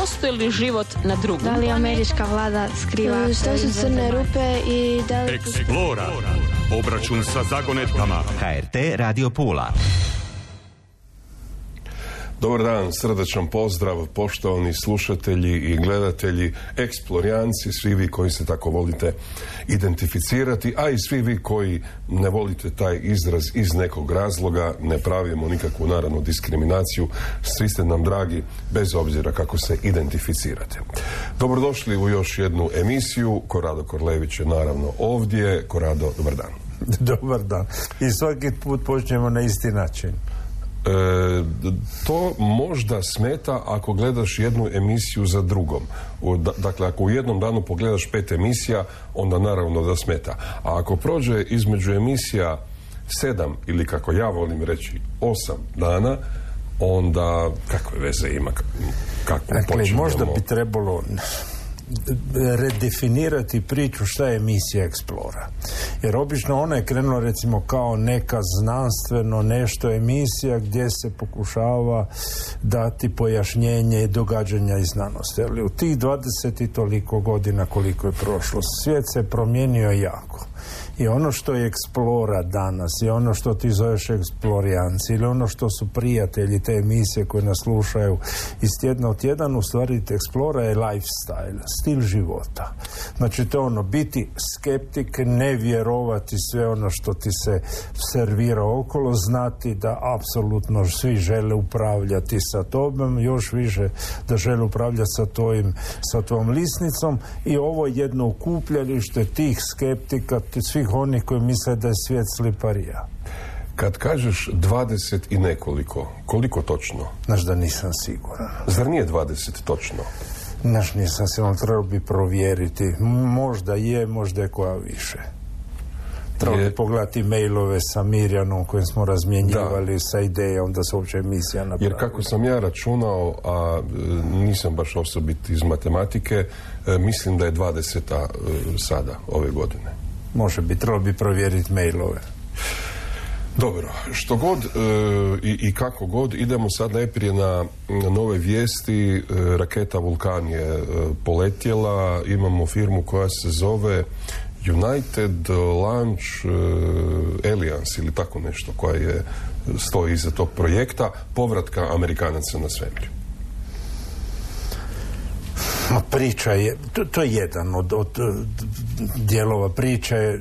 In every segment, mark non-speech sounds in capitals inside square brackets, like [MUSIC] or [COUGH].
postoji li život na drugom Da li američka vlada skriva... Što su crne rupe i da li... Eksplora. Obračun sa zagonetkama. HRT Radio Pula. Dobar dan, srdačan pozdrav poštovani slušatelji i gledatelji, eksplorijanci, svi vi koji se tako volite identificirati, a i svi vi koji ne volite taj izraz iz nekog razloga, ne pravimo nikakvu naravnu diskriminaciju, svi ste nam dragi bez obzira kako se identificirate. Dobrodošli u još jednu emisiju, Korado Korlević je naravno ovdje. Korado, dobar dan. Dobar dan. I svaki put počnemo na isti način. E, to možda smeta ako gledaš jednu emisiju za drugom. U- da- Dakle, ako u jednom danu pogledaš pet emisija, onda naravno da smeta. A ako prođe između emisija sedam ili kako ja volim reći osam dana, onda kakve veze ima kako Dakle, možda bi trebalo redefinirati priču šta je misija Explora. Jer obično ona je krenula recimo kao neka znanstveno nešto emisija gdje se pokušava dati pojašnjenje događanja iz znanosti. Ali u tih 20 i toliko godina koliko je prošlo, svijet se promijenio jako. I ono što je eksplora danas i ono što ti zoveš eksplorijanci ili ono što su prijatelji te emisije koje nas slušaju iz tjedna u tjedan, u stvari eksplora je lifestyle, stil života. Znači to je ono, biti skeptik, ne vjerovati sve ono što ti se servira okolo, znati da apsolutno svi žele upravljati sa tobom, još više da žele upravljati sa tvojim, sa tvojom lisnicom i ovo je jedno okupljalište tih skeptika, ti- svih onih koji misle da je svijet sliparija. Kad kažeš 20 i nekoliko, koliko točno? Znaš da nisam siguran. Zar nije 20 točno? Znaš, nisam siguran, trebao bi provjeriti. Možda je, možda je koja više. Trebalo bi pogledati mailove sa Mirjanom kojim smo razmjenjivali sa idejom da se uopće emisija napravi. Jer kako sam ja računao, a e, nisam baš osobit iz matematike, e, mislim da je 20. e, sada, ove godine. Može bi, trebalo bi provjeriti mailove. Dobro, što god e, i, kako god, idemo sad najprije na, nove vijesti. E, raketa Vulkan je e, poletjela, imamo firmu koja se zove United Launch e, Alliance ili tako nešto koja je stoji iza tog projekta povratka Amerikanaca na svemir. Priča je, to, to je jedan od, od dijelova priče.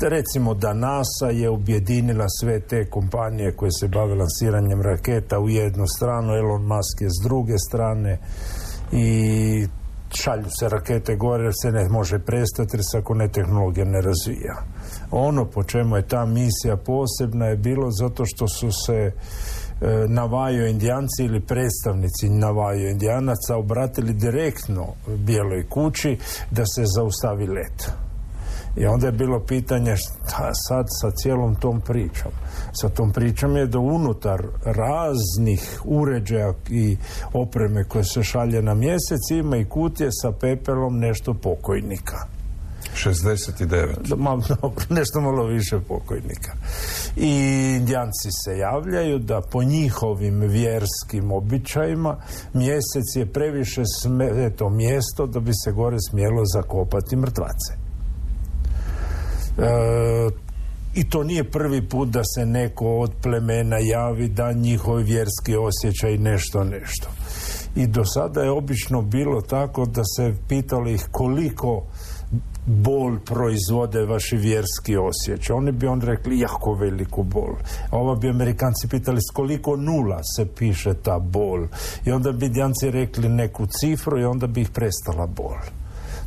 Recimo da NASA je objedinila sve te kompanije koje se bave lansiranjem raketa u jednu stranu, Elon Musk je s druge strane i šalju se rakete gore jer se ne može prestati jer se ako ne tehnologija ne razvija. Ono po čemu je ta misija posebna je bilo zato što su se e, Navajo indijanci ili predstavnici Navajo indijanaca obratili direktno bijeloj kući da se zaustavi let. I onda je bilo pitanje šta sad sa cijelom tom pričom. Sa tom pričom je da unutar raznih uređaja i opreme koje se šalje na mjesec ima i kutije sa pepelom nešto pokojnika. 69. Da, ma, nešto malo više pokojnika. I indijanci se javljaju da po njihovim vjerskim običajima mjesec je previše sveto mjesto da bi se gore smjelo zakopati mrtvace. E, I to nije prvi put da se neko od plemena javi da njihov vjerski osjećaj nešto nešto. I do sada je obično bilo tako da se pitali ih koliko bol proizvode vaši vjerski osjećaj. Oni bi on rekli jako veliku bol. A ova bi Amerikanci pitali s koliko nula se piše ta bol. I onda bi Indijanci rekli neku cifru i onda bi ih prestala bol.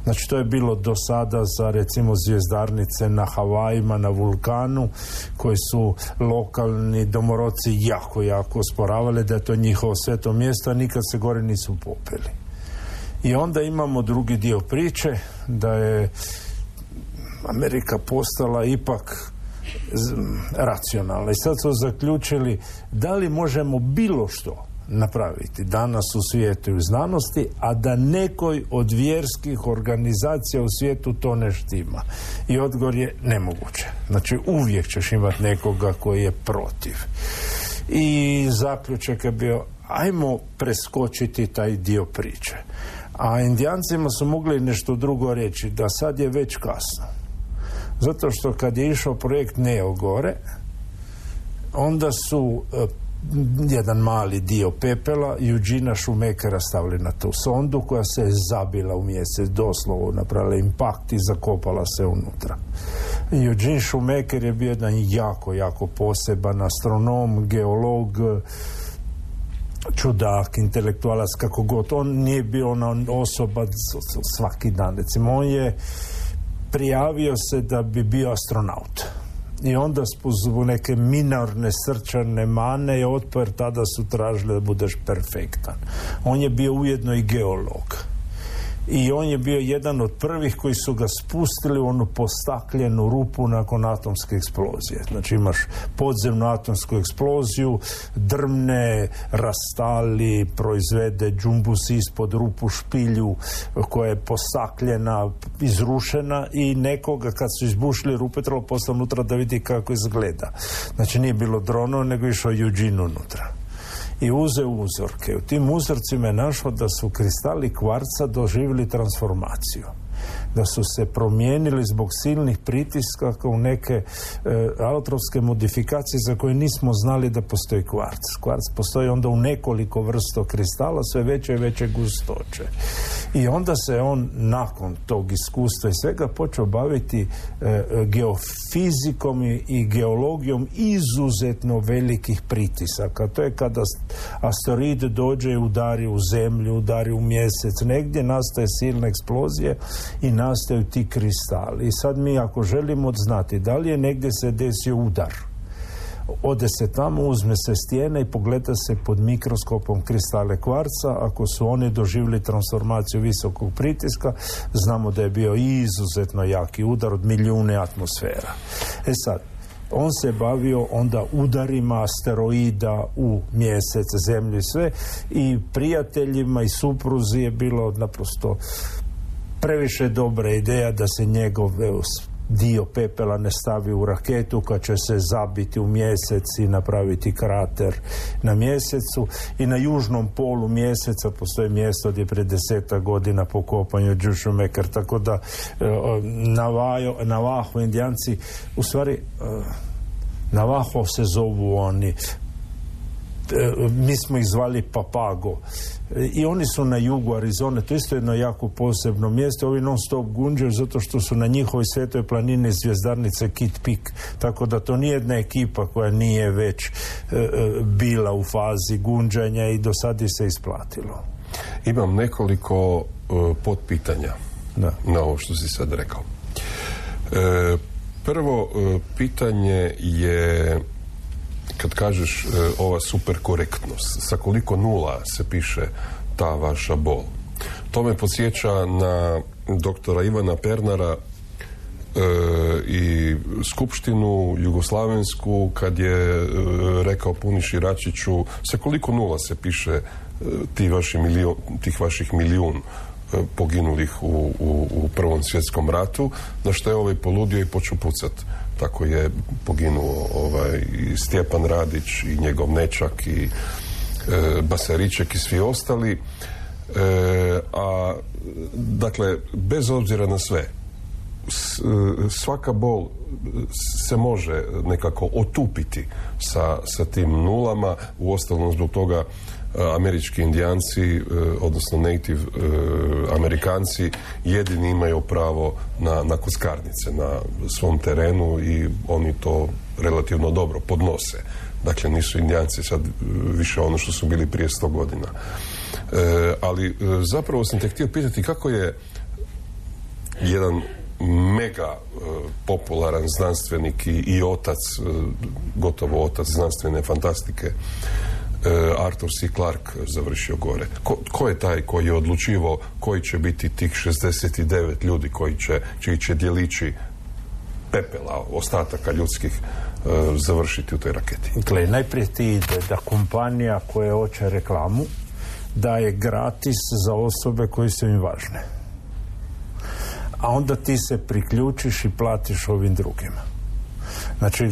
Znači to je bilo do sada za recimo zvjezdarnice na Havajima, na vulkanu koji su lokalni domoroci jako, jako osporavali da je to njihovo sveto mjesto, a nikad se gore nisu popeli. I onda imamo drugi dio priče da je Amerika postala ipak racionalna. I sad su zaključili da li možemo bilo što napraviti danas u svijetu i znanosti, a da nekoj od vjerskih organizacija u svijetu to ne štima. I odgovor je nemoguće. Znači uvijek ćeš imati nekoga koji je protiv. i zaključak je bio ajmo preskočiti taj dio priče. A indijancima su mogli nešto drugo reći, da sad je već kasno. Zato što kad je išao projekt Neo gore, onda su e, jedan mali dio pepela Eugina Šumekera stavili na tu sondu koja se je zabila u mjesec, doslovno napravila impakt i zakopala se unutra. Eugene Šumeker je bio jedan jako, jako poseban astronom, geolog, čudak, intelektualac, kako god. On nije bio ona osoba svaki dan. Recimo, on je prijavio se da bi bio astronaut. I onda zbog neke minorne srčane mane je otpor tada su tražili da budeš perfektan. On je bio ujedno i geolog i on je bio jedan od prvih koji su ga spustili u onu postakljenu rupu nakon atomske eksplozije. Znači imaš podzemnu atomsku eksploziju, drmne, rastali, proizvede džumbus ispod rupu špilju koja je postakljena, izrušena i nekoga kad su izbušili rupe trebalo postati unutra da vidi kako izgleda. Znači nije bilo drono, nego išao Eugene unutra i uzeo uzorke. U tim uzorcima je našao da su kristali kvarca doživjeli transformaciju da su se promijenili zbog silnih pritiskaka u neke e, alotropske modifikacije za koje nismo znali da postoji kvarc. Kvarc postoji onda u nekoliko vrsto kristala, sve veće i veće gustoće. I onda se on nakon tog iskustva i svega počeo baviti e, geofizikom i, i geologijom izuzetno velikih pritisaka. To je kada asteroid dođe i udari u zemlju, udari u mjesec, negdje nastaje silna eksplozije i nastaju ti kristali. I sad mi ako želimo znati da li je negdje se desio udar, ode se tamo, uzme se stijene i pogleda se pod mikroskopom kristale kvarca. Ako su oni doživjeli transformaciju visokog pritiska, znamo da je bio izuzetno jaki udar od milijune atmosfera. E sad, on se bavio onda udarima asteroida u mjesec, zemlju i sve i prijateljima i supruzi je bilo naprosto previše dobra ideja da se njegov dio pepela ne stavi u raketu kad će se zabiti u mjesec i napraviti krater na mjesecu. I na južnom polu mjeseca postoji mjesto gdje pre deseta godina po kopanju Meker tako da e, na Vaho indijanci u stvari e, Navaho se zovu oni mi smo ih zvali Papago i oni su na jugu Arizone, to je isto jedno jako posebno mjesto, ovi non stop gunđaju zato što su na njihovoj svetoj planini zvjezdarnice Kit Pik, tako da to nije jedna ekipa koja nije već e, e, bila u fazi gunđanja i do sad je se isplatilo. Imam nekoliko potpitanja da. na ovo što si sad rekao. prvo pitanje je kad kažeš e, ova super korektnost, sa koliko nula se piše ta vaša bol. To me podsjeća na doktora Ivana Pernara e, i skupštinu jugoslavensku kad je e, rekao Puniši Račiću sa koliko nula se piše ti vaši milion, tih vaših milijun poginulih u, u, u Prvom svjetskom ratu, na što je ovaj poludio i počeo pucati tako je poginuo ovaj, i Stjepan Radić i njegov nečak i e, Basariček i svi ostali. E, a dakle bez obzira na sve svaka bol se može nekako otupiti sa, sa tim nulama. U ostalom zbog toga američki indijanci, e, odnosno native e, amerikanci jedini imaju pravo na, na kockarnice na svom terenu i oni to relativno dobro podnose. Dakle, nisu indijanci sad e, više ono što su bili prije sto godina. ali zapravo sam te htio pitati kako je jedan mega popularan znanstvenik i, i otac, gotovo otac znanstvene fantastike E, Arthur C. Clarke završio gore. Ko, ko, je taj koji je odlučivao koji će biti tih 69 ljudi koji će, čiji će djelići pepela, ostataka ljudskih e, završiti u toj raketi? Gle, najprije ti ide da kompanija koja hoće reklamu daje gratis za osobe koje su im važne. A onda ti se priključiš i platiš ovim drugima. Znači,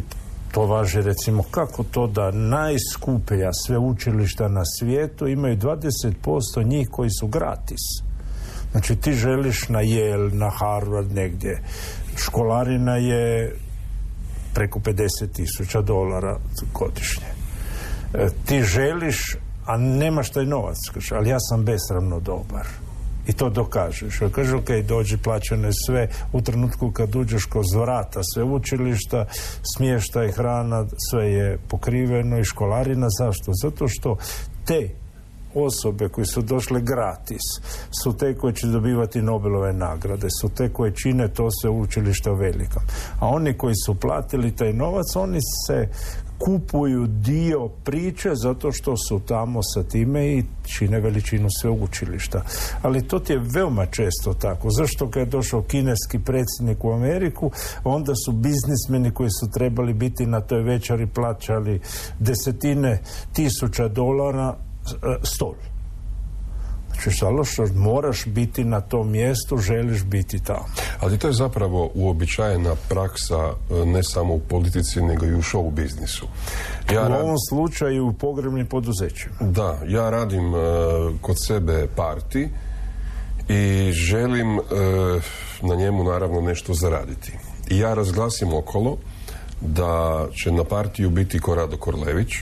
to važi recimo kako to da najskuplja sveučilišta na svijetu imaju 20% njih koji su gratis. Znači ti želiš na Yale, na Harvard negdje. Školarina je preko 50 tisuća dolara godišnje. E, ti želiš, a nemaš taj novac, ali ja sam besramno dobar i to dokažeš. Kaže, ok, dođi, plaćane sve, u trenutku kad uđeš kroz vrata sve učilišta, smještaj, hrana, sve je pokriveno i školarina. Zašto? Zato što te osobe koji su došle gratis su te koje će dobivati Nobelove nagrade, su te koje čine to sve učilište velikom. A oni koji su platili taj novac, oni se kupuju dio priče zato što su tamo sa time i čine veličinu sveučilišta. Ali to ti je veoma često tako. Zašto kad je došao kineski predsjednik u Ameriku, onda su biznismeni koji su trebali biti na toj večeri plaćali desetine tisuća dolara e, stol. Znači, što moraš biti na tom mjestu, želiš biti tamo. Ali to je zapravo uobičajena praksa e, ne samo u politici, nego i u show biznisu. Ja u ovom slučaju u pogrebnim poduzećima. Da, ja radim e, kod sebe parti i želim e, na njemu naravno nešto zaraditi. I ja razglasim okolo da će na partiju biti Korado Korlević,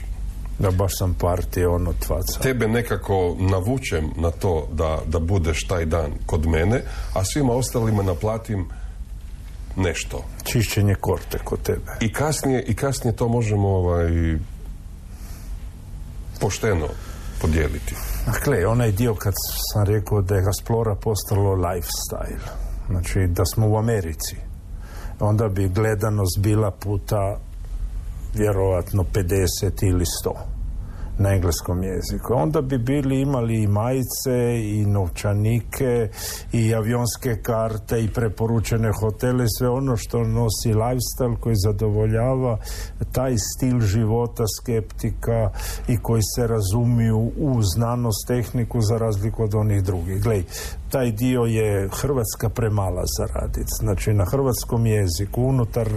da baš sam partije ono tvaca. Tebe nekako navučem na to da, da budeš taj dan kod mene, a svima ostalima naplatim nešto. Čišćenje korte kod tebe. I kasnije, i kasnije to možemo ovaj, pošteno podijeliti. Dakle, onaj dio kad sam rekao da je Gasplora postalo lifestyle, znači da smo u Americi, onda bi gledanost bila puta vjerovatno 50 ili 100 na engleskom jeziku. Onda bi bili imali i majice i novčanike i avionske karte i preporučene hotele, sve ono što nosi lifestyle koji zadovoljava taj stil života skeptika i koji se razumiju u znanost, tehniku za razliku od onih drugih. Glej, taj dio je Hrvatska premala za raditi. Znači na hrvatskom jeziku unutar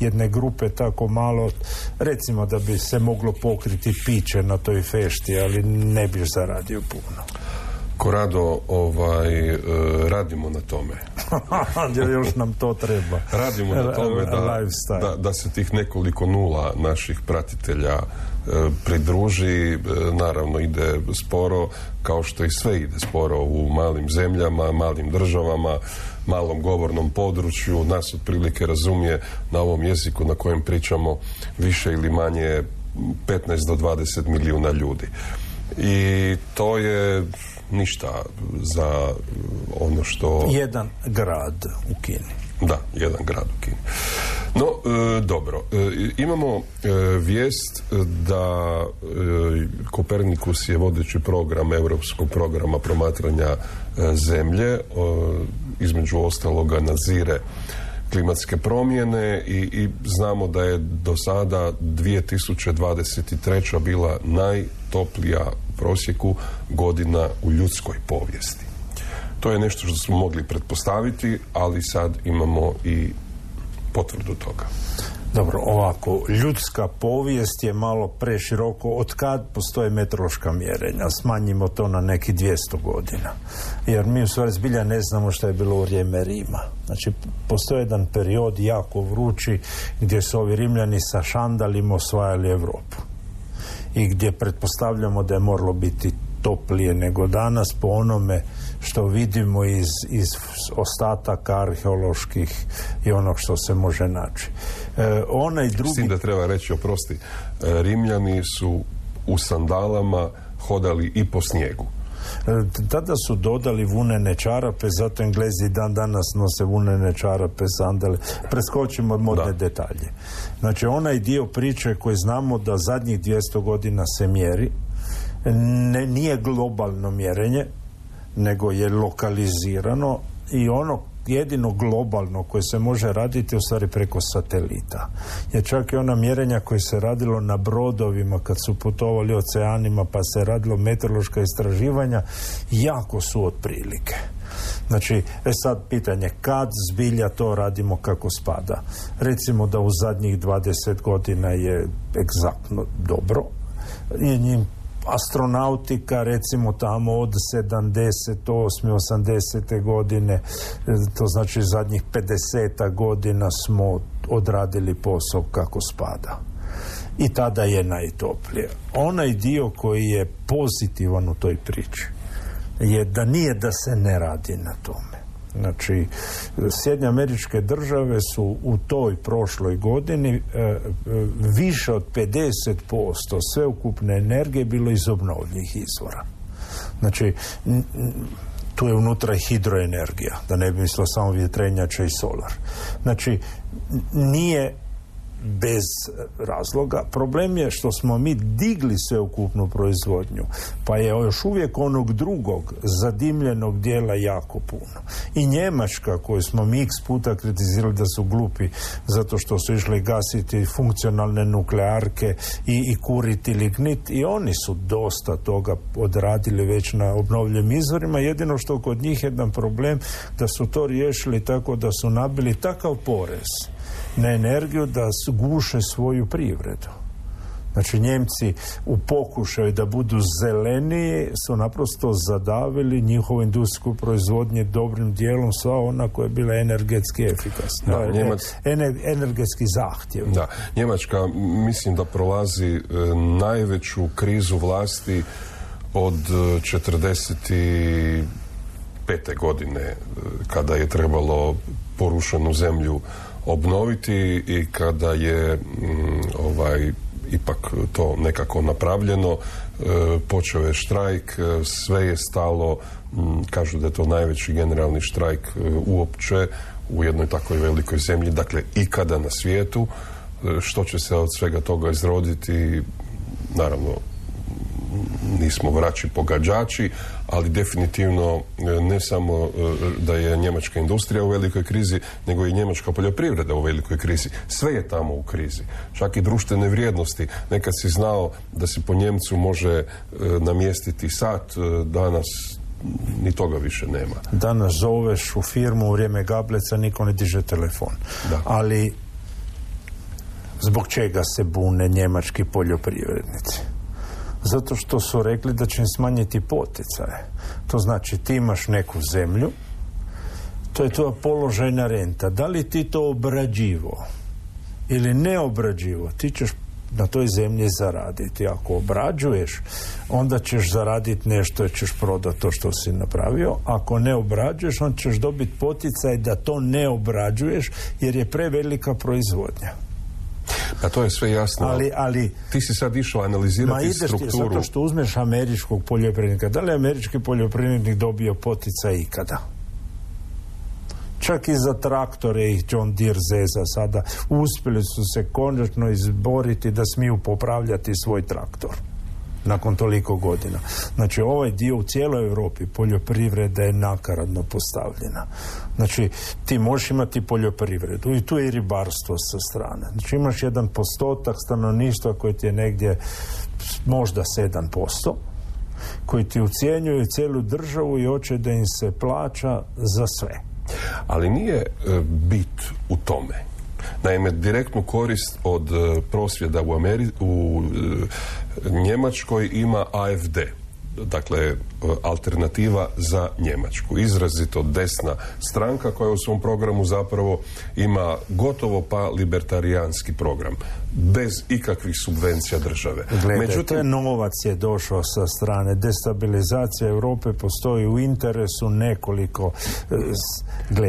jedne grupe tako malo recimo da bi se moglo pokriti piće na toj fešti, ali ne bi zaradio puno. Korado, ovaj, e, radimo na tome. [LAUGHS] Još nam to treba. Radimo na tome da, da, da se tih nekoliko nula naših pratitelja E, pridruži, e, naravno ide sporo, kao što i sve ide sporo u malim zemljama, malim državama, malom govornom području, nas otprilike razumije na ovom jeziku na kojem pričamo više ili manje 15 do 20 milijuna ljudi. I to je ništa za ono što... Jedan grad u Kini. Da, jedan grad u Kini. No, e, dobro. E, imamo e, vijest da Kopernikus je vodeći program europskog programa promatranja zemlje, između ostaloga nazire klimatske promjene i, i znamo da je do sada 2023. bila najtoplija prosjeku godina u ljudskoj povijesti. To je nešto što smo mogli pretpostaviti, ali sad imamo i potvrdu toga. Dobro, ovako, ljudska povijest je malo preširoko. Od kad postoje meteorološka mjerenja? Smanjimo to na neki 200 godina. Jer mi u stvari zbilja ne znamo što je bilo u vrijeme Rima. Znači, postoje jedan period jako vrući gdje su ovi Rimljani sa šandalima osvajali Europu. I gdje pretpostavljamo da je moralo biti toplije nego danas po onome što vidimo iz, iz ostataka arheoloških i onog što se može naći. E, onaj drugi... S tim da treba reći, oprosti, e, Rimljani su u sandalama hodali i po snijegu. E, tada su dodali vunene čarape, zato Englezi dan danas nose vunene čarape, sandale. Preskočimo modne detalje. Znači, onaj dio priče koji znamo da zadnjih 200 godina se mjeri, ne, nije globalno mjerenje, nego je lokalizirano i ono jedino globalno koje se može raditi u stvari preko satelita. Jer čak i ona mjerenja koje se radilo na brodovima kad su putovali oceanima pa se radilo meteorološka istraživanja jako su otprilike. Znači, e sad pitanje, kad zbilja to radimo kako spada? Recimo da u zadnjih 20 godina je egzaktno dobro i njim astronautika recimo tamo od 78. 80. godine to znači zadnjih 50 godina smo odradili posao kako spada i tada je najtoplije onaj dio koji je pozitivan u toj priči je da nije da se ne radi na tome Znači, Sjedinje američke države su u toj prošloj godini e, e, više od 50% sveukupne energije bilo iz obnovljivih izvora. Znači, tu je unutra hidroenergija, da ne bi mislio samo vjetrenjača i solar. Znači, nije bez razloga. Problem je što smo mi digli sveukupnu proizvodnju, pa je još uvijek onog drugog zadimljenog dijela jako puno. I Njemačka, koju smo mi x puta kritizirali da su glupi zato što su išli gasiti funkcionalne nuklearke i, i kuriti lignit i oni su dosta toga odradili već na obnovljivim izvorima. Jedino što kod njih je jedan problem da su to riješili tako da su nabili takav porez na energiju da guše svoju privredu. Znači Njemci u pokušaju da budu zeleniji su naprosto zadavili njihovu industrijsku proizvodnje dobrim dijelom sva ona koja je bila energetski efikasna. Da, Njemac... energetski zahtjev. Da, Njemačka mislim da prolazi e, najveću krizu vlasti od 45. E, godine e, kada je trebalo porušenu zemlju obnoviti i kada je mm, ovaj ipak to nekako napravljeno e, počeo je štrajk e, sve je stalo mm, kažu da je to najveći generalni štrajk e, uopće u jednoj takvoj velikoj zemlji dakle ikada na svijetu. Što će se od svega toga izroditi naravno nismo vraći pogađači, ali definitivno e, ne samo e, da je njemačka industrija u velikoj krizi, nego i njemačka poljoprivreda u velikoj krizi. Sve je tamo u krizi. Čak i društvene vrijednosti. Nekad si znao da se po Njemcu može e, namjestiti sat, danas ni toga više nema. Danas zoveš u firmu u vrijeme gableca, niko ne diže telefon. Da. Ali zbog čega se bune njemački poljoprivrednici? Zato što su rekli da će im smanjiti poticaje. To znači ti imaš neku zemlju, to je tvoja položajna renta. Da li ti to obrađivo ili ne obrađivo, ti ćeš na toj zemlji zaraditi. Ako obrađuješ, onda ćeš zaraditi nešto jer ćeš prodati to što si napravio. Ako ne obrađuješ, onda ćeš dobiti poticaj da to ne obrađuješ jer je prevelika proizvodnja. A to je sve jasno. Ali, ali ti si sad išao analizirati ma ideš strukturu. Ti zato što uzmeš američkog poljoprivrednika. Da li je američki poljoprivrednik dobio poticaj ikada? Čak i za traktore ih John Deere zeza sada. Uspjeli su se konačno izboriti da smiju popravljati svoj traktor nakon toliko godina. Znači ovaj dio u cijeloj Europi poljoprivreda je nakaradno postavljena. Znači ti možeš imati poljoprivredu i tu je i ribarstvo sa strane. Znači imaš jedan postotak stanovništva koji ti je negdje možda 7%, koji ti ucijenjuju cijelu državu i hoće da im se plaća za sve. Ali nije e, bit u tome Naime, direktnu korist od e, prosvjeda u, Ameri u e, Njemačkoj ima AFD dakle e, alternativa za Njemačku. Izrazito desna stranka koja u svom programu zapravo ima gotovo pa libertarijanski program bez ikakvih subvencija države. Gledajte, Međutim, novac je došao sa strane. Destabilizacija Europe postoji u interesu nekoliko... E, gle,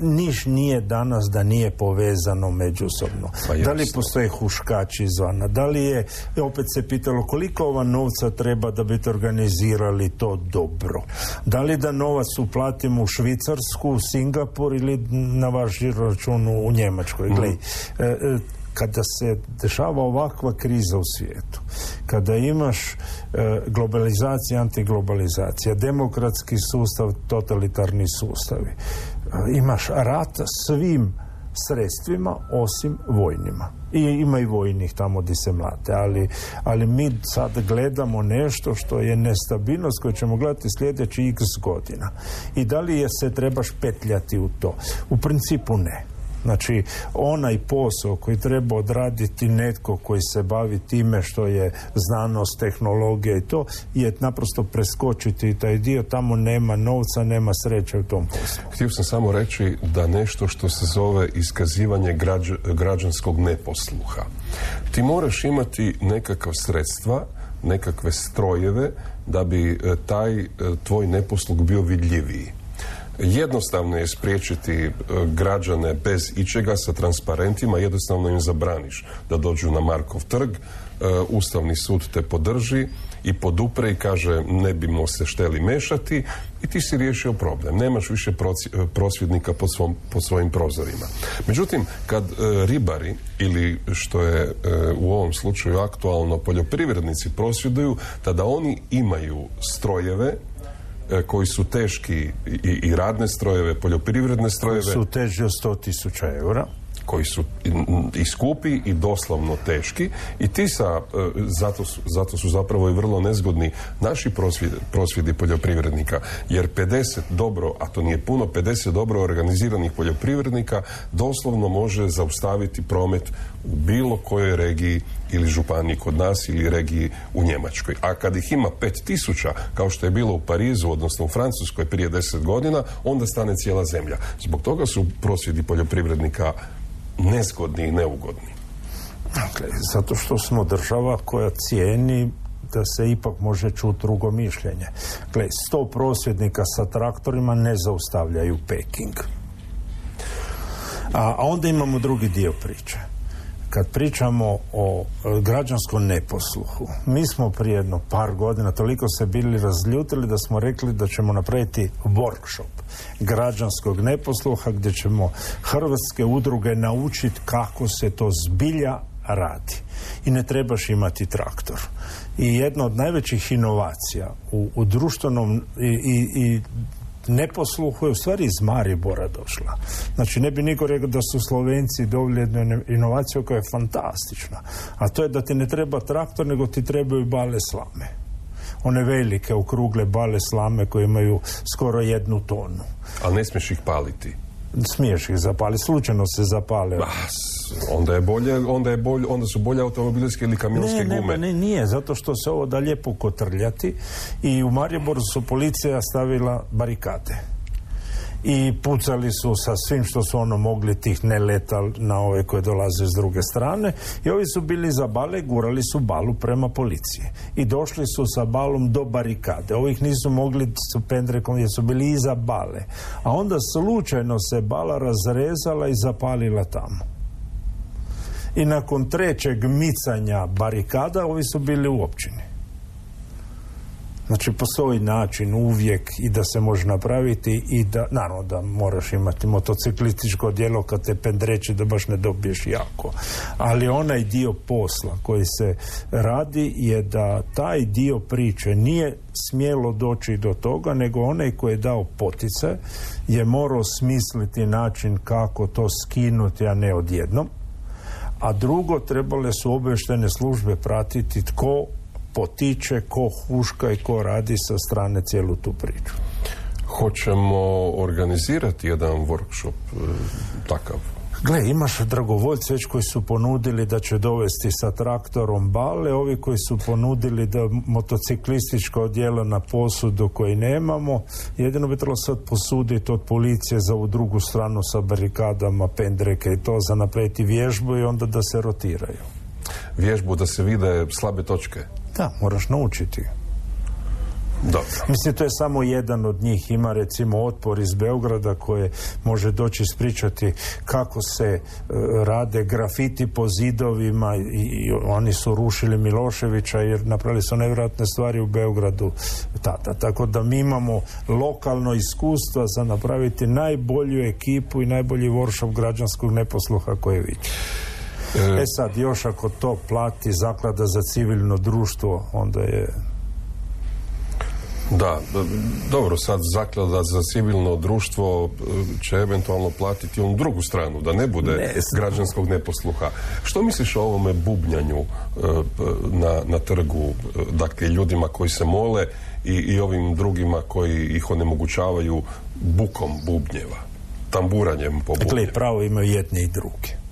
niš nije danas da nije povezano međusobno. Pa da li postoje huškači izvana? Da li je, opet se pitalo koliko ova novca treba da bi organizirali to dobro? Da li da novac uplatimo u Švicarsku, u Singapur ili na vaš račun u Njemačkoj? Gle, mm. e, e, kada se dešava ovakva kriza u svijetu, kada imaš e, globalizacija, antiglobalizacija, demokratski sustav, totalitarni sustavi, e, imaš rat svim sredstvima osim vojnima. I ima i vojnih tamo gdje se mlate, ali, ali mi sad gledamo nešto što je nestabilnost koju ćemo gledati sljedeći x godina. I da li je se trebaš petljati u to? U principu ne. Znači, onaj posao koji treba odraditi netko koji se bavi time što je znanost, tehnologija i to, je naprosto preskočiti taj dio. Tamo nema novca, nema sreće u tom poslu. Htio sam samo reći da nešto što se zove iskazivanje građanskog neposluha. Ti moraš imati nekakva sredstva, nekakve strojeve da bi e, taj e, tvoj neposlug bio vidljiviji. Jednostavno je spriječiti e, građane bez ičega sa transparentima, jednostavno im zabraniš da dođu na Markov trg, e, Ustavni sud te podrži i podupre i kaže ne bimo se šteli mešati i ti si riješio problem. Nemaš više e, prosvjednika pod, svom, pod svojim prozorima. Međutim, kad ribari ili što je u ovom slučaju aktualno poljoprivrednici prosvjeduju, tada oni imaju strojeve koji su teški i, i radne strojeve, poljoprivredne strojeve. Koji su teži od 100 tisuća eura koji su i skupi i doslovno teški i ti sa, e, zato su, zato su zapravo i vrlo nezgodni naši prosvjedi, prosvjedi poljoprivrednika jer 50 dobro, a to nije puno 50 dobro organiziranih poljoprivrednika doslovno može zaustaviti promet u bilo kojoj regiji ili županiji kod nas ili regiji u Njemačkoj. A kad ih ima 5000 kao što je bilo u Parizu, odnosno u Francuskoj prije 10 godina, onda stane cijela zemlja. Zbog toga su prosvjedi poljoprivrednika nezgodni i neugodni. Dakle, zato što smo država koja cijeni da se ipak može čuti drugo mišljenje. Gle, sto prosvjednika sa traktorima ne zaustavljaju Peking. A onda imamo drugi dio priče. Kad pričamo o e, građanskom neposluhu, mi smo prije jedno par godina toliko se bili razljutili da smo rekli da ćemo napraviti workshop građanskog neposluha gdje ćemo hrvatske udruge naučiti kako se to zbilja radi. I ne trebaš imati traktor. I jedna od najvećih inovacija u, u društvenom i, i, i neposluhu je u stvari iz Maribora došla. Znači ne bi niko rekao da su Slovenci dobili jednu inovaciju koja je fantastična. A to je da ti ne treba traktor, nego ti trebaju bale slame one velike okrugle bale slame koje imaju skoro jednu tonu. Ali ne smiješ ih paliti? Smiješ ih zapaliti, slučajno se zapale. onda je bolje, onda je bolje, onda su bolje automobilske ili kamionske ne, gume. Ne, ne, nije, zato što se ovo da lijepo kotrljati i u Mariboru su policija stavila barikade i pucali su sa svim što su ono mogli tih neletal na ove koje dolaze s druge strane i ovi su bili za bale, gurali su balu prema policiji i došli su sa balom do barikade. Ovih nisu mogli s pendrekom jer su bili iza bale. A onda slučajno se bala razrezala i zapalila tamo. I nakon trećeg micanja barikada ovi su bili u općini. Znači postoji način uvijek i da se može napraviti i da, naravno da moraš imati motociklističko djelo kad te pendreći da baš ne dobiješ jako. Ali onaj dio posla koji se radi je da taj dio priče nije smjelo doći do toga, nego onaj koji je dao potice je morao smisliti način kako to skinuti, a ne odjednom. A drugo, trebale su obještene službe pratiti tko potiče, ko huška i ko radi sa strane cijelu tu priču. Hoćemo organizirati jedan workshop e, takav? Gle, imaš dragovoljce već koji su ponudili da će dovesti sa traktorom bale, ovi koji su ponudili da motociklističko odjela na posudu koji nemamo, jedino bi trebalo sad posuditi od policije za ovu drugu stranu sa barikadama, pendreke i to za napraviti vježbu i onda da se rotiraju. Vježbu da se vide slabe točke? Da, moraš naučiti. Dobro. Mislim, to je samo jedan od njih. Ima recimo otpor iz Beograda koje može doći ispričati kako se e, rade grafiti po zidovima i, oni su rušili Miloševića jer napravili su nevjerojatne stvari u Beogradu tada. Tako da mi imamo lokalno iskustvo za napraviti najbolju ekipu i najbolji workshop građanskog neposluha koje vidi. E, e sad, još ako to plati zaklada za civilno društvo, onda je... Da, dobro, sad zaklada za civilno društvo e, će eventualno platiti onu drugu stranu, da ne bude Ne, građanskog neposluha. Što misliš o ovome bubnjanju e, na, na trgu, dakle ljudima koji se mole i, i ovim drugima koji ih onemogućavaju bukom bubnjeva, tamburanjem po Dakle, bubnjevima? pravo imaju jedni i drugi.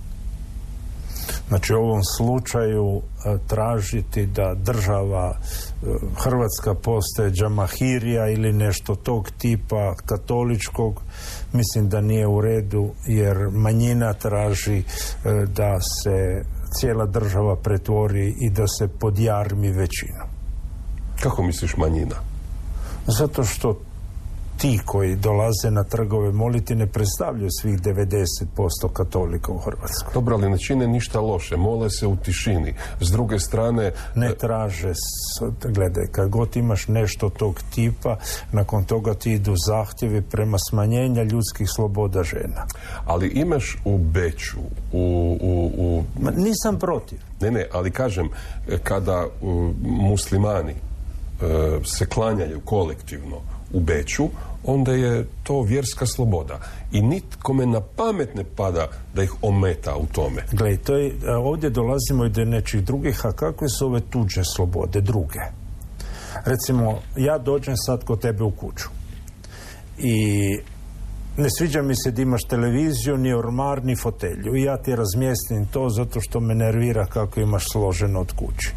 Znači, u ovom slučaju e, tražiti da država e, Hrvatska postaje džamahirija ili nešto tog tipa katoličkog, mislim da nije u redu, jer manjina traži e, da se cijela država pretvori i da se podjarmi većinu. Kako misliš manjina? Zato što ti koji dolaze na trgove moliti ne predstavljaju svih 90% katolika u Hrvatskoj. Dobro, ali ne čine ništa loše, mole se u tišini. S druge strane, Ne traže, s- gledaj, kad god imaš nešto tog tipa, nakon toga ti idu zahtjevi prema smanjenja ljudskih sloboda žena. ali imaš u Beću, u, u, u Ma, nisam protiv. Ne, ne, ali kažem, e, kada uh, muslimani uh, se klanjaju kolektivno u Beću, onda je to vjerska sloboda. I nitkome na pamet ne pada da ih ometa u tome. Gle, to je, ovdje dolazimo i do nečih drugih, a kakve su ove tuđe slobode, druge? Recimo, ja dođem sad kod tebe u kuću i ne sviđa mi se da imaš televiziju, ni ormar, ni fotelju. I ja ti razmjestim to zato što me nervira kako imaš složeno od kući.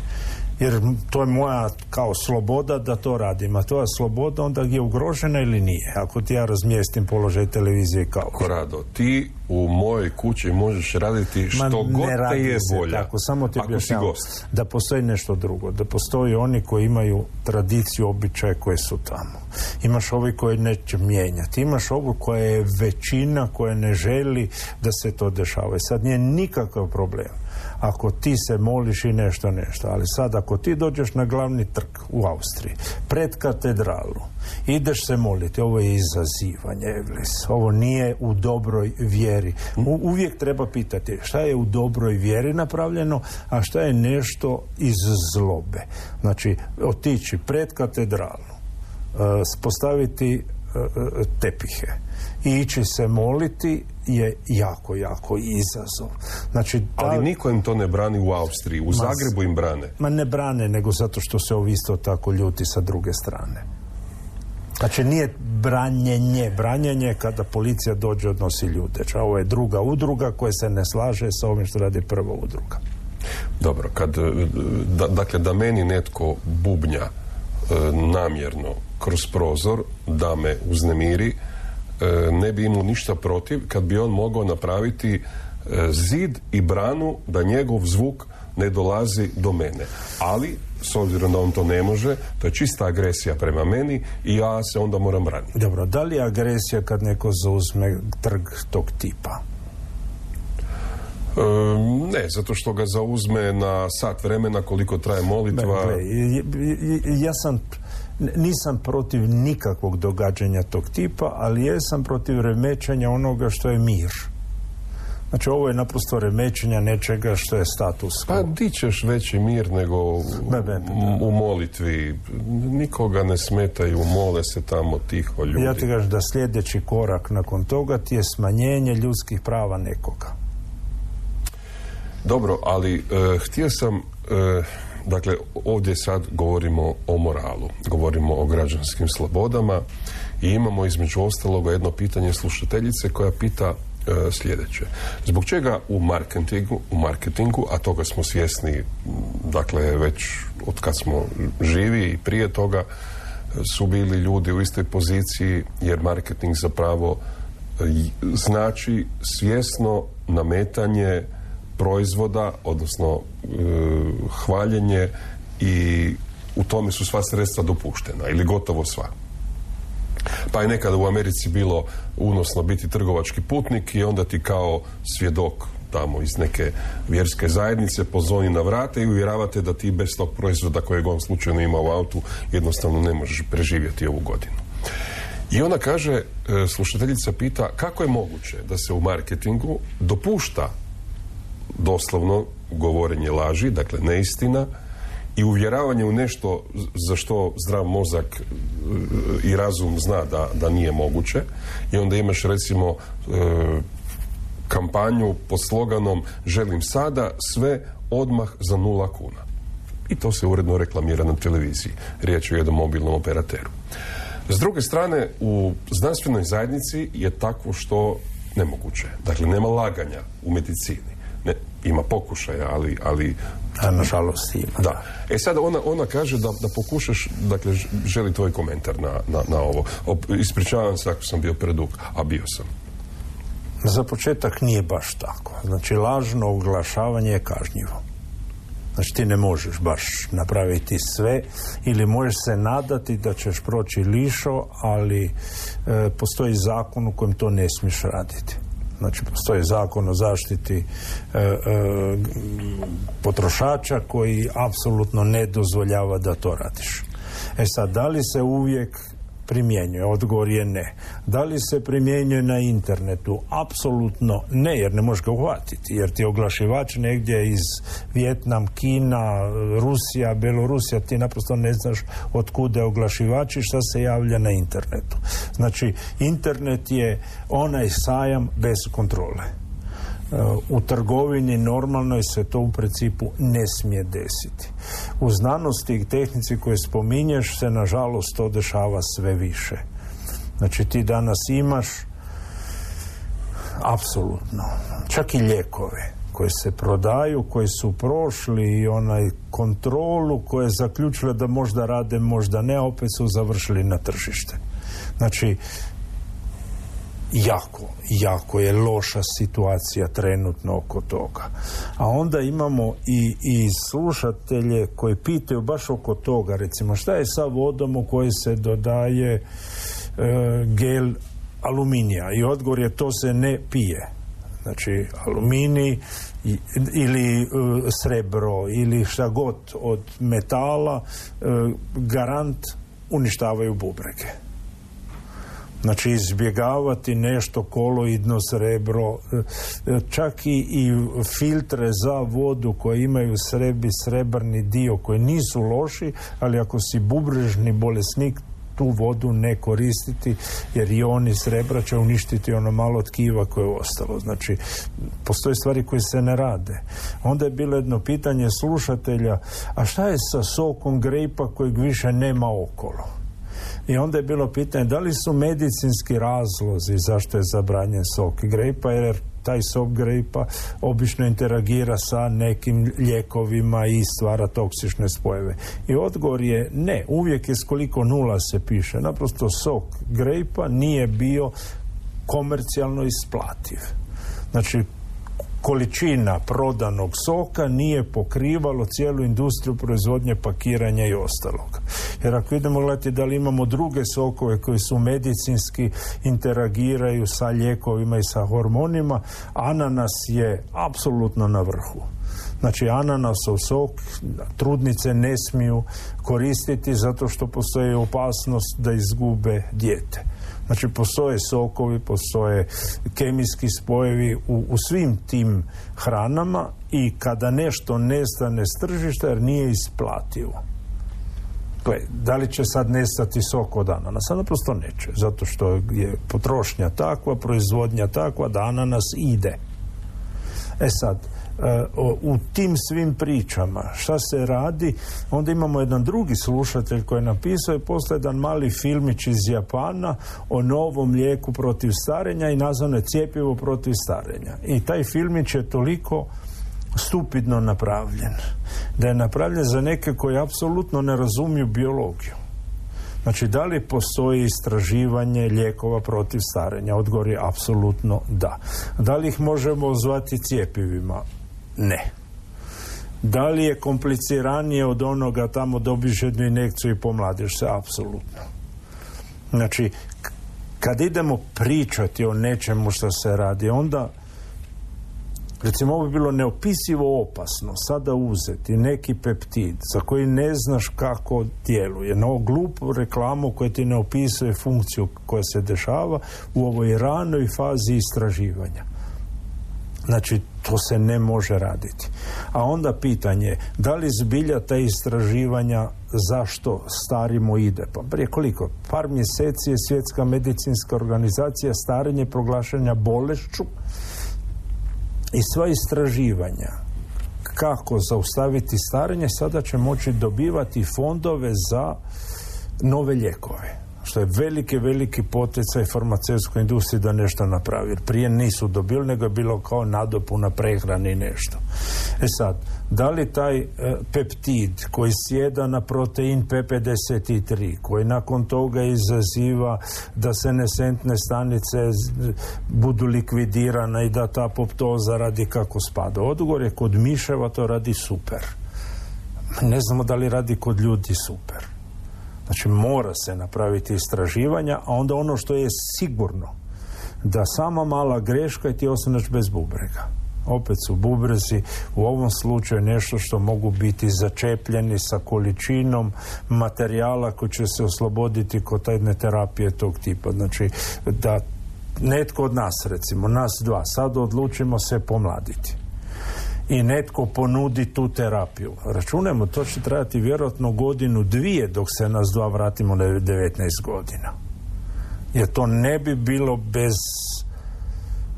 Jer to je moja kao sloboda da to radim. A tvoja sloboda onda je ugrožena ili nije? Ako ti ja razmjestim položaj televizije kao Korado, ti u mojoj kući možeš raditi što Ma god ne te je volja. Tako, samo ti objašnjavam da postoji nešto drugo, da postoji oni koji imaju tradiciju, običaje koje su tamo. Imaš ovi koji neće mijenjati, imaš ovu koja je većina koja ne želi da se to dešava. I sad nije nikakav problem ako ti se moliš i nešto nešto, ali sad ako ti dođeš na glavni trg u Austriji, pred katedralu, ideš se moliti, ovo je izazivanje, Evlis, ovo nije u dobroj vjeri. U- uvijek treba pitati šta je u dobroj vjeri napravljeno, a šta je nešto iz zlobe. Znači, otići pred katedralu, e, postaviti e, e, tepihe i ići se moliti je jako, jako izazov. Znači, ta- Ali niko im to ne brani u Austriji. U Zagrebu im brane. Ma ne brane, nego zato što se ovi isto tako ljuti sa druge strane. Znači nije branjenje. Branjenje je kada policija dođe odnosi ljude. Znači, ovo je druga udruga koja se ne slaže sa ovim što radi prva udruga. Dobro, kad, e, da, dakle, da meni netko bubnja e, namjerno kroz prozor da me uznemiri, ne bi imao ništa protiv kad bi on mogao napraviti e, zid i branu da njegov zvuk ne dolazi do mene. Ali, s obzirom da on to ne može, to je čista agresija prema meni i ja se onda moram braniti. Dobro, da li je agresija kad neko zauzme trg tog tipa? E, ne, zato što ga zauzme na sat vremena koliko traje molitva. I- ja sam nisam protiv nikakvog događanja tog tipa, ali jesam protiv remećenja onoga što je mir. Znači ovo je naprosto remećenja nečega što je status Pa di ćeš veći mir nego u, Ne, ne, ne. u molitvi. Nikoga ne smetaju, mole se tamo tiho ljudi. Ja ti kažem da sljedeći korak nakon toga ti je smanjenje ljudskih prava nekoga. Dobro, ali e, htio sam, e, dakle, ovdje sad govorimo o moralu, govorimo o građanskim slobodama i imamo između ostaloga jedno pitanje slušateljice koja pita e, sljedeće. Zbog čega u marketingu, u marketingu, a toga smo svjesni, dakle, već od kad smo živi i prije toga, e, su bili ljudi u istoj poziciji, jer marketing zapravo e, znači svjesno nametanje proizvoda, odnosno e, hvaljenje i u tome su sva sredstva dopuštena ili gotovo sva. Pa je nekada u Americi bilo unosno biti trgovački putnik i onda ti kao svjedok tamo iz neke vjerske zajednice pozvoni na vrate i uvjeravate da ti bez tog proizvoda kojeg on slučajno ima u autu jednostavno ne možeš preživjeti ovu godinu. I ona kaže, e, slušateljica pita kako je moguće da se u marketingu dopušta doslovno govorenje laži, dakle neistina i uvjeravanje u nešto za što zdrav mozak e, i razum zna da, da nije moguće i onda imaš recimo e, kampanju pod sloganom želim sada sve odmah za nula kuna. I to se uredno reklamira na televiziji. Riječ je o jednom mobilnom operateru. S druge strane, u znanstvenoj zajednici je takvo što nemoguće. Dakle, nema laganja u medicini. Ne, ima pokušaja, ali... ali A nažalost ima. da. E sad ona, ona kaže da, da pokušaš, dakle, želi tvoj komentar na, na, na ovo. Ispričavam se ako sam bio predug, a bio sam. Za početak nije baš tako. Znači, lažno oglašavanje je kažnjivo. Znači, ti ne možeš baš napraviti sve ili možeš se nadati da ćeš proći lišo, ali e, postoji zakon u kojem to ne smiješ raditi. Znači, postoji zakon o zaštiti e, e, potrošača koji apsolutno ne dozvoljava da to radiš. E sad, da li se uvijek primjenjuje? Odgovor je ne. Da li se primjenjuje na internetu? Apsolutno ne, jer ne možeš ga uhvatiti. Jer ti oglašivač negdje iz Vjetnam, Kina, Rusija, Belorusija, ti naprosto ne znaš od kuda je oglašivač i šta se javlja na internetu. Znači, internet je onaj sajam bez kontrole. U trgovini normalnoj se to u principu ne smije desiti. U znanosti i tehnici koje spominješ se nažalost to dešava sve više. Znači ti danas imaš apsolutno čak i lijekove koji se prodaju, koji su prošli i onaj kontrolu koje je zaključile da možda rade, možda ne, opet su završili na tržište. Znači, jako, jako je loša situacija trenutno oko toga. A onda imamo i, i slušatelje koji pitaju baš oko toga, recimo šta je sa vodom u kojoj se dodaje e, gel aluminija i odgovor je to se ne pije. Znači aluminij ili e, srebro ili šta god od metala e, garant uništavaju bubrege. Znači izbjegavati nešto koloidno srebro, e, čak i, i filtre za vodu koje imaju srebi srebrni dio koji nisu loši, ali ako si bubrežni bolesnik tu vodu ne koristiti jer i oni srebra će uništiti ono malo tkiva koje je ostalo. Znači, postoje stvari koje se ne rade. Onda je bilo jedno pitanje slušatelja, a šta je sa sokom grejpa kojeg više nema okolo? I onda je bilo pitanje da li su medicinski razlozi zašto je zabranjen sok grejpa jer taj sok grejpa obično interagira sa nekim lijekovima i stvara toksične spojeve. I odgovor je ne, uvijek je s koliko nula se piše. Naprosto sok grejpa nije bio komercijalno isplativ. Znači, količina prodanog soka nije pokrivalo cijelu industriju proizvodnje pakiranja i ostalog. Jer ako idemo gledati da li imamo druge sokove koji su medicinski interagiraju sa lijekovima i sa hormonima, ananas je apsolutno na vrhu. Znači ananasov sok trudnice ne smiju koristiti zato što postoji opasnost da izgube dijete. Znači postoje sokovi, postoje kemijski spojevi u, u svim tim hranama i kada nešto nestane s tržišta jer nije isplativo. Gle, da li će sad nestati sok od ananasa? Naprosto neće, zato što je potrošnja takva, proizvodnja takva da ananas ide. E sad, u tim svim pričama šta se radi, onda imamo jedan drugi slušatelj koji je napisao i postoji jedan mali filmić iz Japana o novom lijeku protiv starenja i nazvano je cijepivo protiv starenja. I taj filmić je toliko stupidno napravljen da je napravljen za neke koji apsolutno ne razumiju biologiju. Znači, da li postoji istraživanje lijekova protiv starenja? Odgovor je apsolutno da. Da li ih možemo zvati cijepivima? Ne. Da li je kompliciranije od onoga tamo dobiš jednu injekciju i pomladiš se? Apsolutno. Znači, kad idemo pričati o nečemu što se radi, onda Recimo, ovo bi bilo neopisivo opasno sada uzeti neki peptid za koji ne znaš kako djeluje, na ovu glupu reklamu koja ti ne opisuje funkciju koja se dešava u ovoj ranoj fazi istraživanja. Znači, to se ne može raditi. A onda pitanje, da li zbilja ta istraživanja zašto starimo ide? Pa prije koliko? Par mjeseci je svjetska medicinska organizacija starenje proglašenja bolešću i sva istraživanja kako zaustaviti starenje sada će moći dobivati fondove za nove lijekove što je veliki, veliki poticaj farmaceutskoj industriji da nešto napravi. Prije nisu dobili, nego je bilo kao nadopuna prehrane i nešto. E sad, da li taj e, peptid koji sjeda na protein P53, koji nakon toga izaziva da se nesentne stanice budu likvidirane i da ta poptoza radi kako spada. Odgovor je kod miševa to radi super. Ne znamo da li radi kod ljudi super. Znači mora se napraviti istraživanja, a onda ono što je sigurno da sama mala greška i ti ostaneš bez bubrega. Opet su bubrezi u ovom slučaju nešto što mogu biti začepljeni sa količinom materijala koji će se osloboditi kod jedne terapije tog tipa. Znači da netko od nas recimo, nas dva, sad odlučimo se pomladiti i netko ponudi tu terapiju. Računajmo, to će trajati vjerojatno godinu, dvije dok se nas dva vratimo na 19 godina. Jer to ne bi bilo bez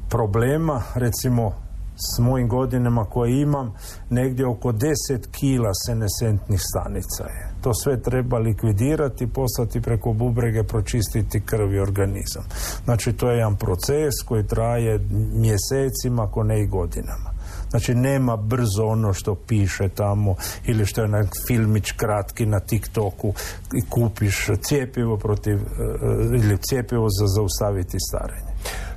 problema, recimo s mojim godinama koje imam, negdje oko 10 kila senesentnih stanica je. To sve treba likvidirati, poslati preko bubrege, pročistiti krv i organizam. Znači to je jedan proces koji traje mjesecima, ako ne i godinama. Znači nema brzo ono što piše tamo ili što je na filmić kratki na TikToku i kupiš cijepivo protiv e, e, ili cijepivo za zaustaviti starenje.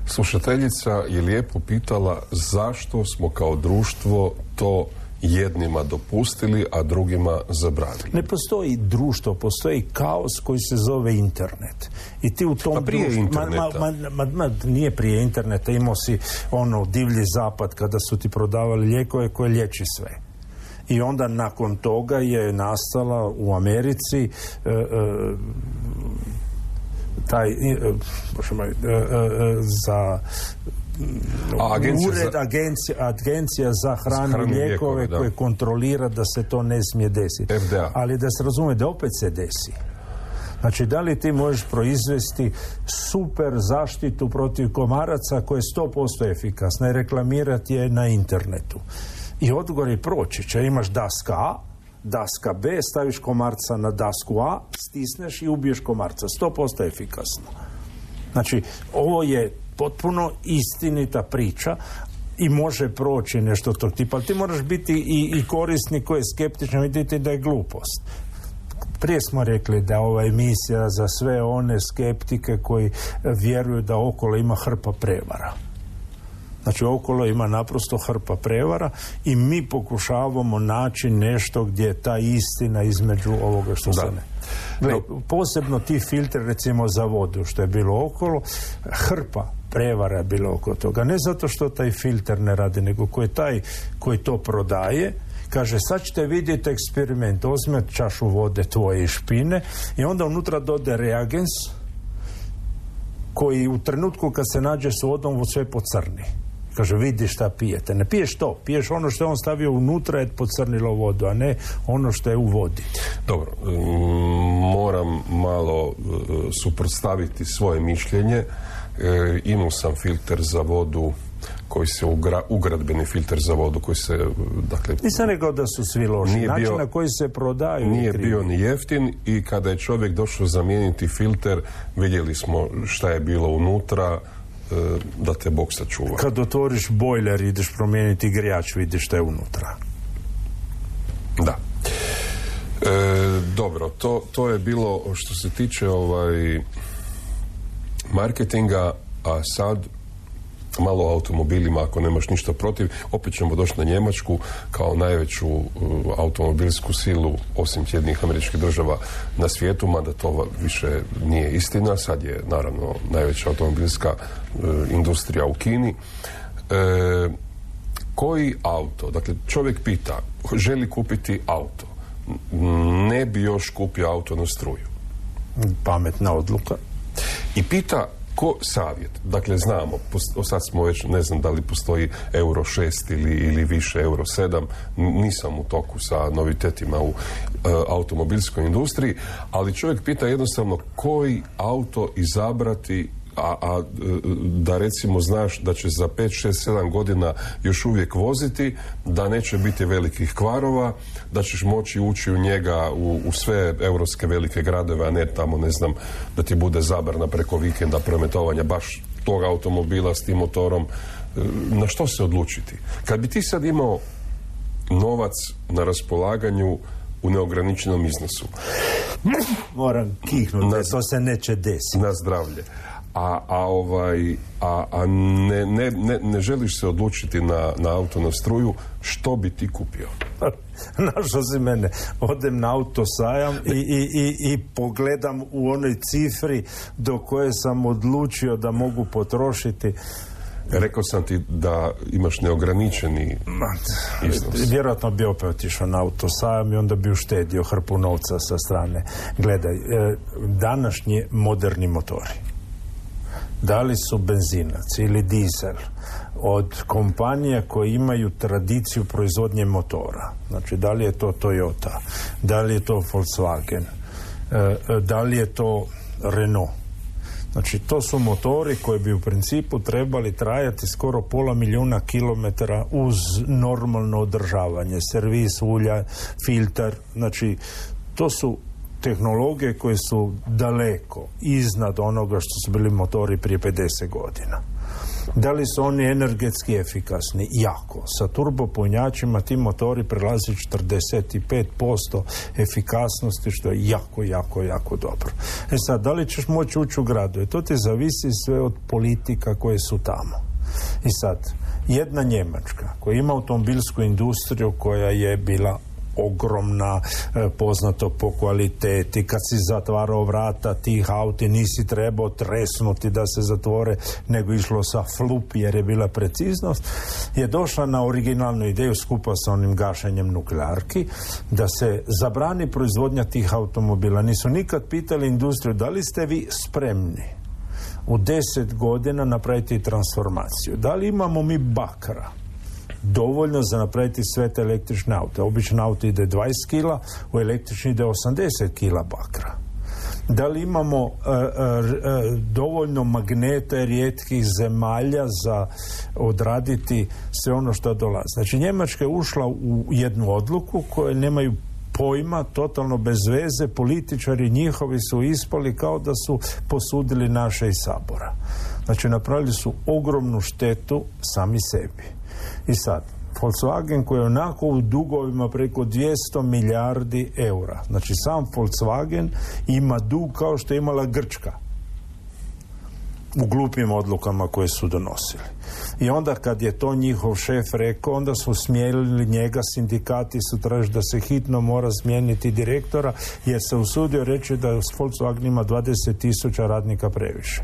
Slušateljica je lijepo pitala zašto smo kao društvo to jednima dopustili, a drugima zabranili. Ne postoji društvo, postoji kaos koji se zove internet. I ti u tom pa prije interneta. Ma, ma, nije prije interneta, imao si ono divlji zapad kada su ti prodavali lijekove koje liječi sve. I onda nakon toga je nastala u Americi e, e, taj e, za a agencija ured za... agencija, agencija za hranu i lijekove koje kontrolira da se to ne smije desiti. FDA. Ali da se razume da opet se desi. Znači, da li ti možeš proizvesti super zaštitu protiv komaraca koja je 100% efikasna i reklamirati je na internetu. I odgovor je proći će. Imaš daska A, daska B, staviš komarca na dasku A, stisneš i ubiješ komarca. 100% efikasno. Znači, ovo je potpuno istinita priča i može proći nešto tog tipa. Ali ti moraš biti i, i korisnik koji je skeptičan vidjeti da je glupost. Prije smo rekli da ova emisija za sve one skeptike koji vjeruju da okolo ima hrpa prevara. Znači okolo ima naprosto hrpa prevara i mi pokušavamo naći nešto gdje je ta istina između ovoga što se ne. Posebno ti filtri recimo za vodu što je bilo okolo, hrpa prevara je bilo oko toga. Ne zato što taj filter ne radi, nego koji taj koji to prodaje, kaže sad ćete vidjeti eksperiment, uzme čašu vode tvoje i špine i onda unutra dode reagens koji u trenutku kad se nađe s vodom sve pocrni. Kaže, vidi šta pijete. Ne piješ to, piješ ono što je on stavio unutra je pocrnilo vodu, a ne ono što je u vodi. Dobro, mm, moram malo e, suprotstaviti svoje mišljenje. E, imao sam filter za vodu koji se ugra, ugradbeni filter za vodu koji se dakle nisam rekao da su svi loši nije način bio, na koji se prodaju nije bio ni jeftin i kada je čovjek došao zamijeniti filter vidjeli smo šta je bilo unutra E, da te Bog sačuva. Kad otvoriš bojler ideš promijeniti grijač, vidiš što je unutra. Da. E, dobro, to, to je bilo što se tiče ovaj marketinga, a sad malo o automobilima ako nemaš ništa protiv opet ćemo doći na Njemačku kao najveću uh, automobilsku silu osim Sjednih američkih država na svijetu mada to više nije istina. Sad je naravno najveća automobilska uh, industrija u Kini. E, koji auto? Dakle čovjek pita želi kupiti auto. Ne bi još kupio auto na struju. Pametna odluka. I pita ko savjet? Dakle, znamo, sad smo već, ne znam da li postoji euro 6 ili, ili više euro 7, N- nisam u toku sa novitetima u e, automobilskoj industriji, ali čovjek pita jednostavno koji auto izabrati a, a e, da recimo znaš da će za 5, 6, 7 godina još uvijek voziti, da neće biti velikih kvarova, da ćeš moći ući u njega u, u sve europske velike gradove, a ne tamo, ne znam, da ti bude zabrana preko vikenda prometovanja baš tog automobila s tim motorom. E, Na što se odlučiti? Kad bi ti sad imao novac na raspolaganju u neograničenom iznosu, Moram kihnuti, Na- to se neće desiti. na zdravlje. A, a ovaj a, a ne, ne, ne, ne želiš se odlučiti na, na auto na struju što bi ti kupio? [LAUGHS] Našao si mene, odem na autosajam i, i, i, i pogledam u onoj cifri do koje sam odlučio da mogu potrošiti. Rekao sam ti da imaš neograničeni iznos. Vjerojatno bi opet otišao na autosajam i onda bi uštedio hrpu novca sa strane. Gledaj, e, današnji moderni motori, da li su benzinac ili dizel, od kompanija koje imaju tradiciju proizvodnje motora, znači da li je to Toyota, da li je to Volkswagen, e, e, da li je to Renault, Znači, to su motori koji bi u principu trebali trajati skoro pola milijuna kilometara uz normalno održavanje, servis ulja, filtar. Znači, to su tehnologije koje su daleko iznad onoga što su bili motori prije 50 godina. Da li su oni energetski efikasni? Jako. Sa turbopunjačima ti motori prelazi 45% efikasnosti, što je jako, jako, jako dobro. E sad, da li ćeš moći ući u gradu? E to ti zavisi sve od politika koje su tamo. I sad, jedna Njemačka koja ima automobilsku industriju koja je bila ogromna, e, poznato po kvaliteti. Kad si zatvarao vrata tih auti, nisi trebao tresnuti da se zatvore, nego išlo sa flup jer je bila preciznost, je došla na originalnu ideju skupa sa onim gašenjem nuklearki, da se zabrani proizvodnja tih automobila. Nisu nikad pitali industriju da li ste vi spremni u deset godina napraviti transformaciju. Da li imamo mi bakra? Dovoljno za napraviti sve te električne aute. Obično auto ide 20 kila, u električni ide 80 kila bakra. Da li imamo e, e, e, dovoljno magneta rijetkih zemalja za odraditi sve ono što dolazi. Znači Njemačka je ušla u jednu odluku koje nemaju pojma, totalno bez veze, političari njihovi su ispali kao da su posudili naše iz sabora. Znači napravili su ogromnu štetu sami sebi. I sad, Volkswagen koji je onako u dugovima preko 200 milijardi eura. Znači sam Volkswagen ima dug kao što je imala Grčka u glupim odlukama koje su donosili. I onda kad je to njihov šef rekao, onda su smijelili njega, sindikati su tražili da se hitno mora smijeniti direktora, jer se usudio reći da Volkswagen ima 20 tisuća radnika previše.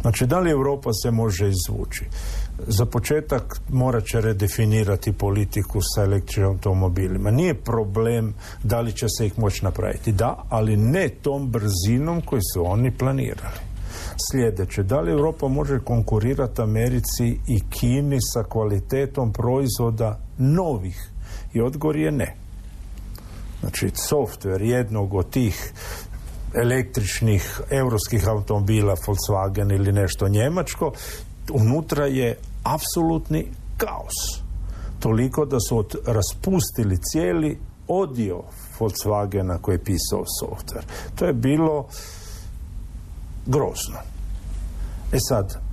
Znači, da li Europa se može izvući? Za početak morat će redefinirati politiku sa električnim automobilima. Nije problem da li će se ih moći napraviti. Da, ali ne tom brzinom koji su oni planirali. Sljedeće, da li Europa može konkurirati Americi i Kini sa kvalitetom proizvoda novih? I odgovor je ne. Znači, software jednog od tih električnih europskih automobila Volkswagen ili nešto njemačko unutra je apsolutni kaos toliko da su od, raspustili cijeli odio Volkswagena koji je pisao software to je bilo grozno e sad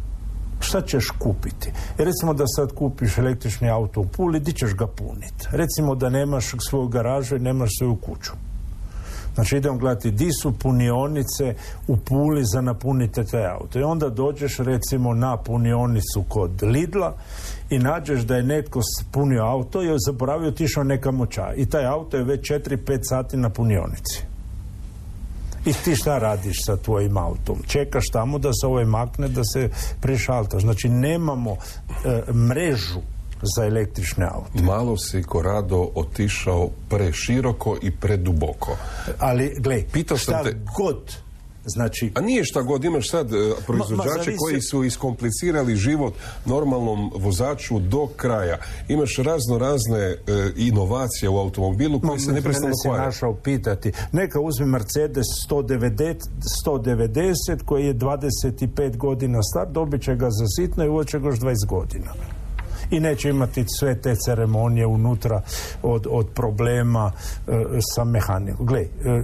šta ćeš kupiti? E recimo da sad kupiš električni auto u Puli, di ćeš ga puniti? Recimo da nemaš svoju garažu i nemaš svoju kuću. Znači idem gledati di su punionice u Puli za napunite taj auto. I onda dođeš recimo na punionicu kod Lidla i nađeš da je netko punio auto i je zaboravio otišao nekamo ča. I taj auto je već 4-5 sati na punionici. I ti šta radiš sa tvojim autom? Čekaš tamo da se ovaj makne, da se prešaltaš. Znači nemamo e, mrežu za električne aute. Malo si Korado otišao preširoko i preduboko. Ali, gle, Pitao sam šta te- god Znači, A nije šta god, imaš sad proizvođače zavisi- koji su iskomplicirali život normalnom vozaču do kraja. Imaš razno razne e, inovacije u automobilu koje se Mene neprestano kvare. našao pitati. Neka uzme Mercedes 190, 190 koji je 25 godina star, dobit će ga za sitno i uoće ga još 20 godina. I neće imati sve te ceremonije unutra od, od problema e, sa mehanikom. Gle, e, e,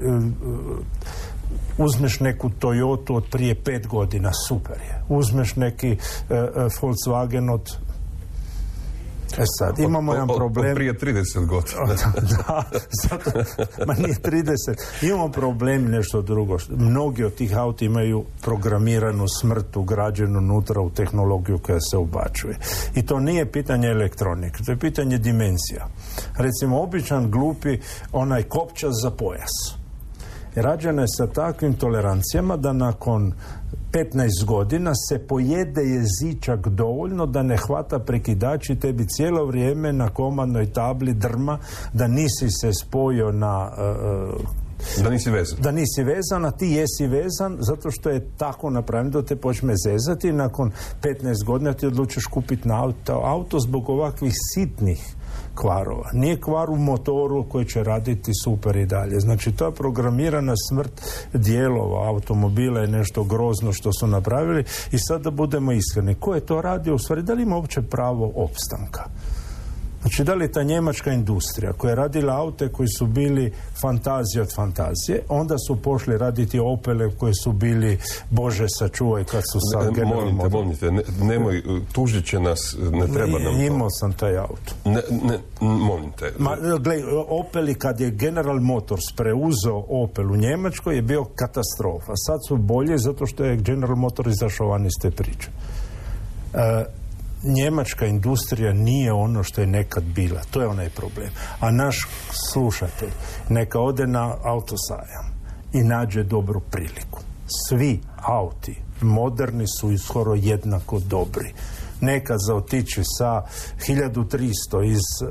uzmeš neku Toyotu od prije pet godina, super je. Uzmeš neki e, e, Volkswagen od E sad, imamo Od- jedan od problem. prije 30 godina. [LAUGHS] da, zato, ma nije 30. Imamo problem nešto drugo. Mnogi od tih auta imaju programiranu smrt ugrađenu unutra u tehnologiju koja se ubačuje. I to nije pitanje elektronike, to je pitanje dimenzija. Recimo, običan glupi onaj kopčas za pojas. Rađena je sa takvim tolerancijama da nakon 15 godina se pojede jezičak dovoljno da ne hvata prekidač i tebi cijelo vrijeme na komandnoj tabli drma da nisi se spojio na e, Da nisi vezan. da nisi vezan, a ti jesi vezan zato što je tako napravljeno da te počne zezati i nakon 15 godina ti odlučiš kupiti na auto, auto zbog ovakvih sitnih kvarova. Nije kvar u motoru koji će raditi super i dalje. Znači, to je programirana smrt dijelova automobila je nešto grozno što su napravili i sad da budemo iskreni. Ko je to radio? U stvari, da li ima uopće pravo opstanka? Znači, da li ta njemačka industrija koja je radila aute koji su bili fantazije od fantazije, onda su pošli raditi Opele koji su bili Bože sačuvaj kad su sa Ne, General molim te, Motors. molim te, ne- nemoj, tužit će nas, ne treba nam to. Imao sam taj auto. Ne, ne, molim te. Ma, gle, Opeli kad je General Motors preuzeo Opel u Njemačkoj je bio katastrofa. Sad su bolje zato što je General Motors izašao van iz te priče. E, njemačka industrija nije ono što je nekad bila. To je onaj problem. A naš slušatelj neka ode na autosajam i nađe dobru priliku. Svi auti moderni su i skoro jednako dobri. Nekad za otići sa 1300 iz e,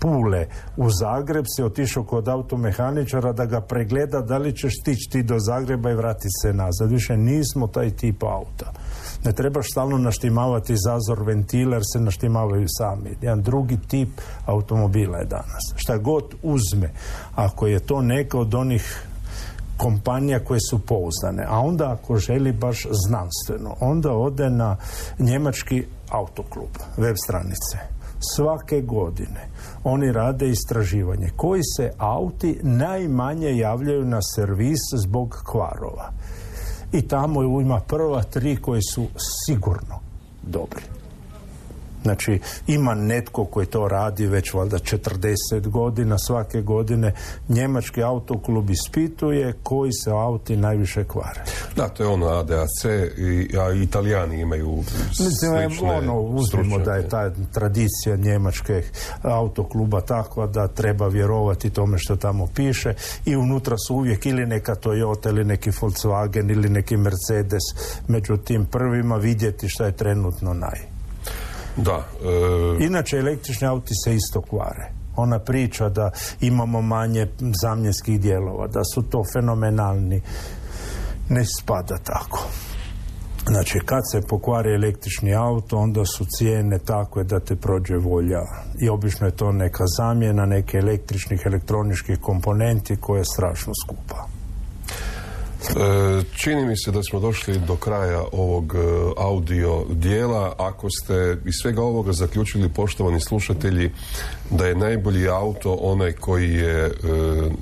Pule u Zagreb si otišao kod automehaničara da ga pregleda da li ćeš stići ti do Zagreba i vratiti se nazad. Više nismo taj tip auta. Ne trebaš stalno naštimavati zazor ventiler, se naštimavaju sami. Jedan drugi tip automobila je danas. Šta god uzme, ako je to neka od onih kompanija koje su pouzdane, a onda ako želi baš znanstveno, onda ode na njemački autoklub, web stranice. Svake godine oni rade istraživanje koji se auti najmanje javljaju na servis zbog kvarova i tamo ima prva tri koji su sigurno dobri. Znači, ima netko koji to radi već valjda 40 godina, svake godine njemački autoklub ispituje koji se auti najviše kvare. Da, to je ono ADAC, i, a italijani imaju Mislim, slične ono, uzmimo da je ta tradicija njemačke autokluba takva da treba vjerovati tome što tamo piše i unutra su uvijek ili neka Toyota ili neki Volkswagen ili neki Mercedes među tim prvima vidjeti što je trenutno naj. Da, e, Inače, električni auti se isto kvare. Ona priča da imamo manje zamjenskih dijelova, da su to fenomenalni. Ne spada tako. Znači, kad se pokvari električni auto, onda su cijene takve da te prođe volja. I obično je to neka zamjena, neke električnih, elektroničkih komponenti koja je strašno skupa. E, Čini mi se da smo došli do kraja ovog e, audio dijela. Ako ste iz svega ovoga zaključili, poštovani slušatelji, da je najbolji auto onaj koji je e,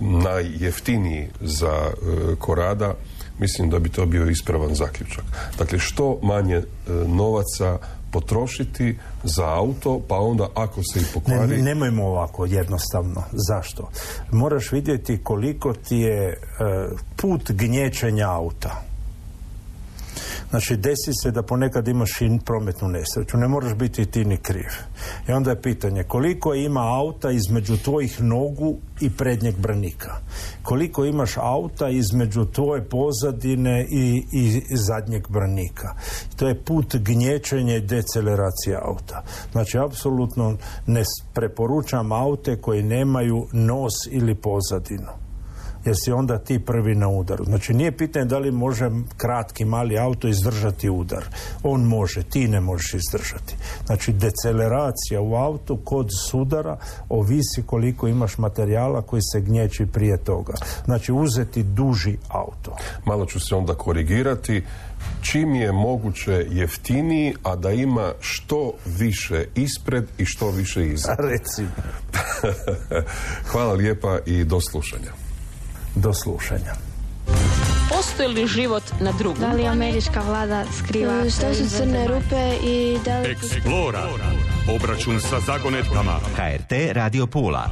najjeftiniji za korada, mislim da bi to bio ispravan zaključak. Dakle, što manje novaca potrošiti za auto, pa onda ako se i Ne, pokvari... nemojmo ovako jednostavno. Zašto? Moraš vidjeti koliko ti je e, put gnječenja auta. Znači, desi se da ponekad imaš i prometnu nesreću. Ne moraš biti ti ni kriv. I onda je pitanje koliko ima auta između tvojih nogu i prednjeg branika. Koliko imaš auta između tvoje pozadine i, i zadnjeg branika. To je put gnječenja i deceleracije auta. Znači, apsolutno ne preporučam aute koji nemaju nos ili pozadinu jer si onda ti prvi na udaru. Znači nije pitanje da li može kratki mali auto izdržati udar. On može, ti ne možeš izdržati. Znači deceleracija u autu kod sudara ovisi koliko imaš materijala koji se gnječi prije toga. Znači uzeti duži auto. Malo ću se onda korigirati. Čim je moguće jeftiniji, a da ima što više ispred i što više iza. [LAUGHS] Recimo, [LAUGHS] Hvala lijepa i do slušanja. Do slušanja. Postoji li život na drugom? Da li američka vlada skriva... Što su crne rupe i da li... Eksplora. Obračun sa zagonetkama. HRT Radio Pula.